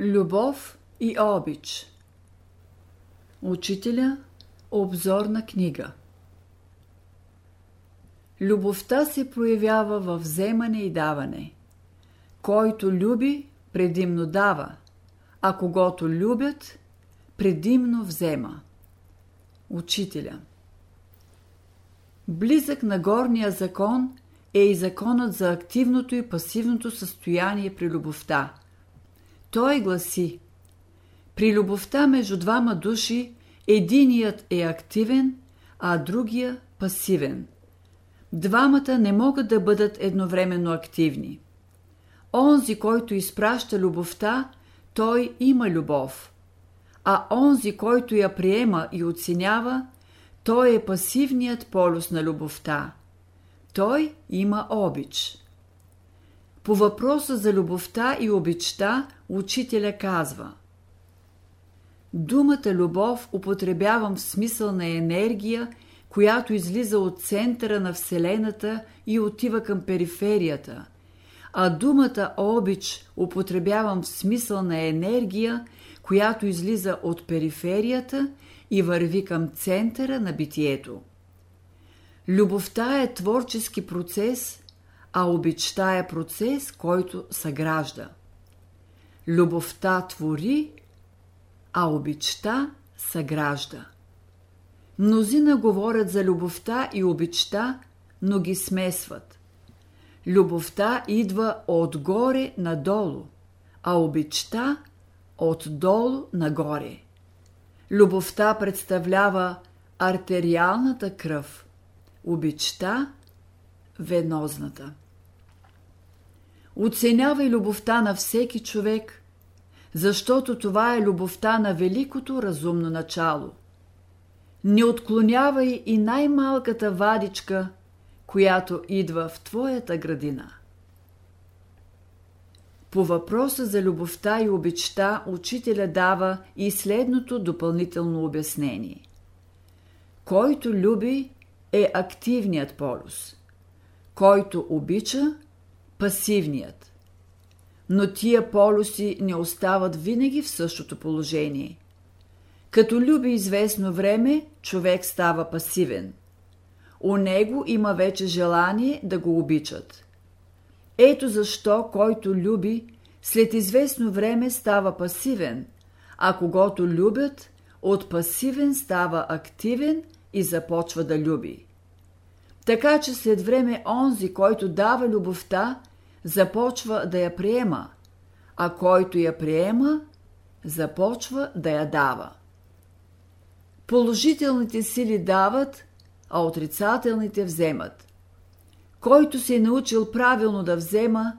Любов и обич Учителя Обзорна книга Любовта се проявява във вземане и даване. Който люби, предимно дава, а когато любят, предимно взема. Учителя Близък на горния закон е и законът за активното и пасивното състояние при любовта. Той гласи При любовта между двама души единият е активен, а другия пасивен. Двамата не могат да бъдат едновременно активни. Онзи, който изпраща любовта, той има любов. А онзи, който я приема и оценява, той е пасивният полюс на любовта. Той има обич. По въпроса за любовта и обичта учителя казва Думата любов употребявам в смисъл на енергия, която излиза от центъра на Вселената и отива към периферията, а думата обич употребявам в смисъл на енергия, която излиза от периферията и върви към центъра на битието. Любовта е творчески процес, а обичта е процес, който съгражда. Любовта твори, а обичта съгражда. Мнозина говорят за любовта и обичта, но ги смесват. Любовта идва отгоре надолу, а обичта отдолу нагоре. Любовта представлява артериалната кръв, обичта – венозната. Оценявай любовта на всеки човек, защото това е любовта на великото разумно начало. Не отклонявай и най-малката вадичка, която идва в твоята градина. По въпроса за любовта и обичта учителя дава и следното допълнително обяснение. Който люби е активният полюс, който обича – пасивният. Но тия полюси не остават винаги в същото положение. Като люби известно време, човек става пасивен. У него има вече желание да го обичат – ето защо, който люби, след известно време става пасивен, а когато любят, от пасивен става активен и започва да люби. Така че след време онзи, който дава любовта, започва да я приема, а който я приема, започва да я дава. Положителните сили дават, а отрицателните вземат. Който се е научил правилно да взема,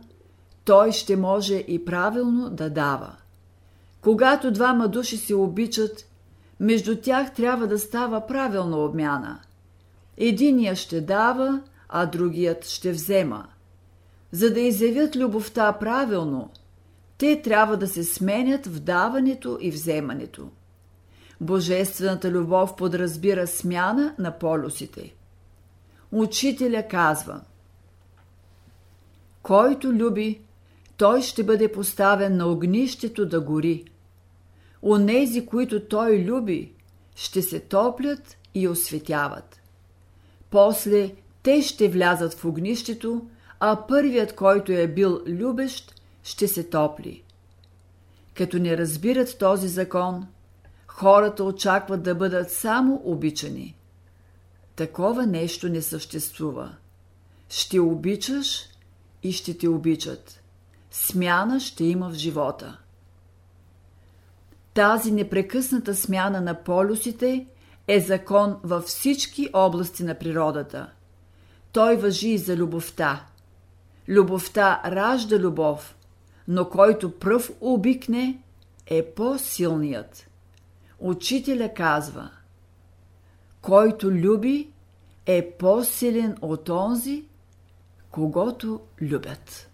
той ще може и правилно да дава. Когато двама души се обичат, между тях трябва да става правилна обмяна. Единият ще дава, а другият ще взема. За да изявят любовта правилно, те трябва да се сменят в даването и вземането. Божествената любов подразбира смяна на полюсите. Учителя казва – който люби, той ще бъде поставен на огнището да гори. Онези, които той люби, ще се топлят и осветяват. После те ще влязат в огнището, а първият, който е бил любещ, ще се топли. Като не разбират този закон, хората очакват да бъдат само обичани. Такова нещо не съществува. Ще обичаш, и ще те обичат. Смяна ще има в живота. Тази непрекъсната смяна на полюсите е закон във всички области на природата. Той въжи и за любовта. Любовта ражда любов, но който пръв обикне, е по-силният. Учителя казва Който люби, е по-силен от онзи, когато любят.